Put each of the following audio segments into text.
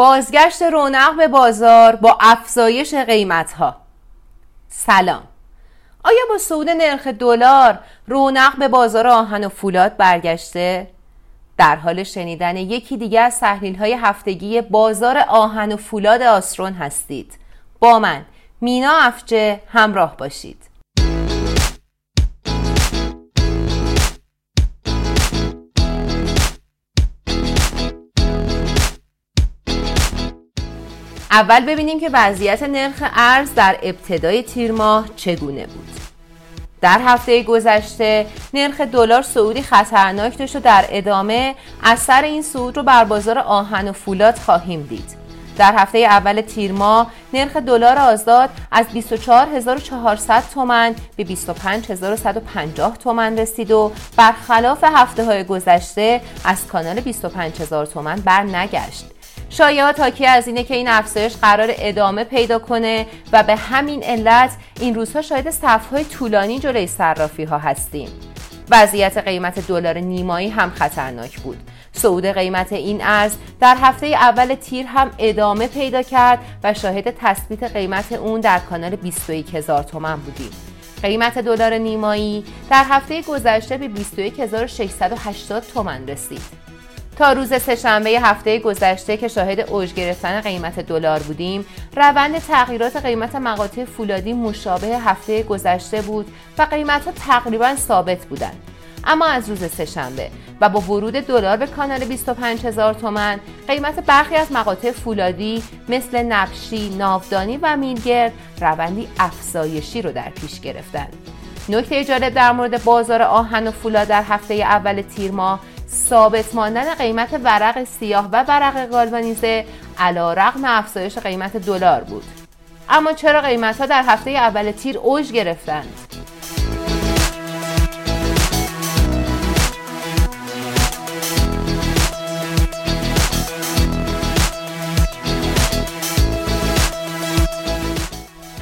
بازگشت رونق به بازار با افزایش قیمت ها سلام. آیا با صعود نرخ دلار رونق به بازار آهن و فولاد برگشته؟ در حال شنیدن یکی دیگر از تحلیل های هفتگی بازار آهن و فولاد آسرون هستید. با من مینا افجه همراه باشید. اول ببینیم که وضعیت نرخ ارز در ابتدای تیر ماه چگونه بود. در هفته گذشته نرخ دلار سعودی خطرناک داشت و در ادامه اثر این صعود رو بر بازار آهن و فولاد خواهیم دید. در هفته اول تیر ماه نرخ دلار آزاد از 24400 تومن به 25150 تومن رسید و برخلاف هفته های گذشته از کانال 25000 تومن بر شایعات حاکی از اینه که این افزایش قرار ادامه پیدا کنه و به همین علت این روزها شاهد صفهای طولانی جلوی صرافی ها هستیم. وضعیت قیمت دلار نیمایی هم خطرناک بود. صعود قیمت این ارز در هفته اول تیر هم ادامه پیدا کرد و شاهد تثبیت قیمت اون در کانال 21 هزار تومن بودیم. قیمت دلار نیمایی در هفته گذشته به 21680 تومن رسید. تا روز سهشنبه هفته گذشته که شاهد اوج گرفتن قیمت دلار بودیم روند تغییرات قیمت مقاطع فولادی مشابه هفته گذشته بود و قیمت ها تقریبا ثابت بودند اما از روز سهشنبه و با ورود دلار به کانال 25000 تومان قیمت برخی از مقاطع فولادی مثل نبشی، ناودانی و میلگرد روندی افزایشی رو در پیش گرفتند. نکته جالب در مورد بازار آهن و فولاد در هفته اول تیر ماه ثابت ماندن قیمت ورق سیاه و ورق گالوانیزه علا رقم افزایش قیمت دلار بود اما چرا قیمت ها در هفته اول تیر اوج گرفتند؟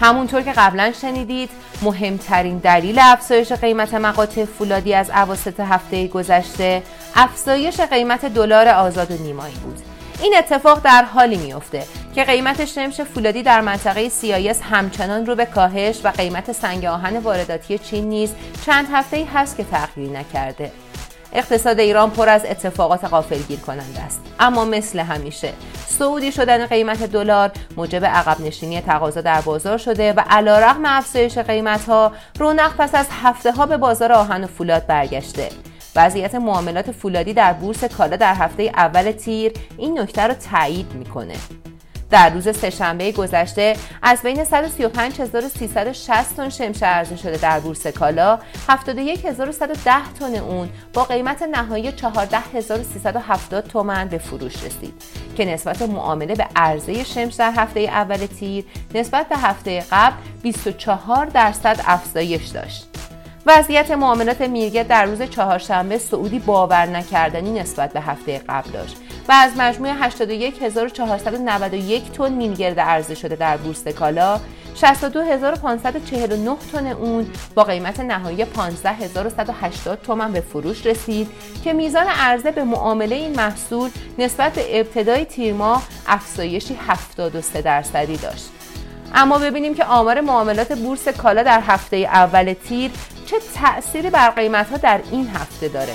همونطور که قبلا شنیدید مهمترین دلیل افزایش قیمت مقاطع فولادی از عواسط هفته گذشته افزایش قیمت دلار آزاد و نیمایی بود. این اتفاق در حالی میافته که قیمت شمش فولادی در منطقه سیایس همچنان رو به کاهش و قیمت سنگ آهن وارداتی چین نیز چند هفته ای هست که تغییری نکرده. اقتصاد ایران پر از اتفاقات غافلگیر کننده است. اما مثل همیشه سعودی شدن قیمت دلار موجب عقب نشینی تقاضا در بازار شده و علیرغم افزایش قیمت ها رونق پس از هفته ها به بازار آهن و فولاد برگشته. وضعیت معاملات فولادی در بورس کالا در هفته اول تیر این نکته را تایید می‌کنه در روز سهشنبه گذشته از بین 135360 تن شمش عرضه شده در بورس کالا 71110 تن اون با قیمت نهایی 14370 تومن به فروش رسید که نسبت معامله به عرضه شمش در هفته اول تیر نسبت به هفته قبل 24 درصد افزایش داشت. وضعیت معاملات میرگه در روز چهارشنبه سعودی باور نکردنی نسبت به هفته قبل داشت و از مجموع 81491 تن میلگرد عرضه شده در بورس کالا 62549 تن اون. با قیمت نهایی 15180 تومن به فروش رسید که میزان عرضه به معامله این محصول نسبت به ابتدای تیر ماه افزایشی 73 درصدی داشت. اما ببینیم که آمار معاملات بورس کالا در هفته اول تیر چه تأثیری بر قیمت ها در این هفته داره؟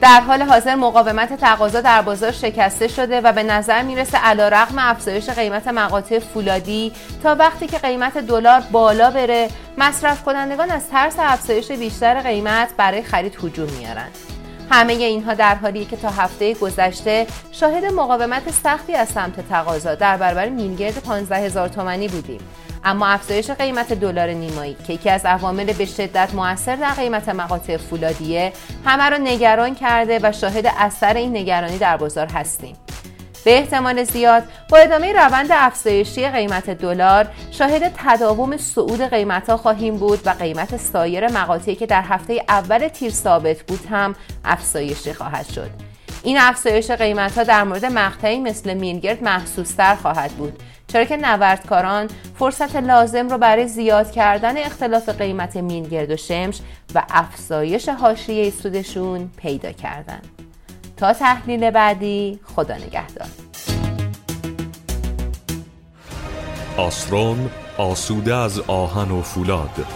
در حال حاضر مقاومت تقاضا در بازار شکسته شده و به نظر می‌رسه علیرغم افزایش قیمت مقاطع فولادی تا وقتی که قیمت دلار بالا بره مصرف کنندگان از ترس افزایش بیشتر قیمت برای خرید هجوم میارن همه اینها در حالی که تا هفته گذشته شاهد مقاومت سختی از سمت تقاضا در برابر میلگرد 15 هزار تومانی بودیم. اما افزایش قیمت دلار نیمایی که یکی از عوامل به شدت موثر در قیمت مقاطع فولادیه همه را نگران کرده و شاهد اثر این نگرانی در بازار هستیم. به احتمال زیاد. با ادامه روند افزایشی قیمت دلار شاهد تداوم صعود قیمت ها خواهیم بود و قیمت سایر مقاطعی که در هفته اول تیر ثابت بود هم افزایشی خواهد شد. این افزایش قیمت ها در مورد مقطعی مثل میلگرد محسوستر خواهد بود. چرا که نوردکاران فرصت لازم رو برای زیاد کردن اختلاف قیمت مینگرد و شمش و افزایش حاشیه سودشون پیدا کردن تا تحلیل بعدی. خدا نگهدار. آسرون آسوده از آهن و فولاد.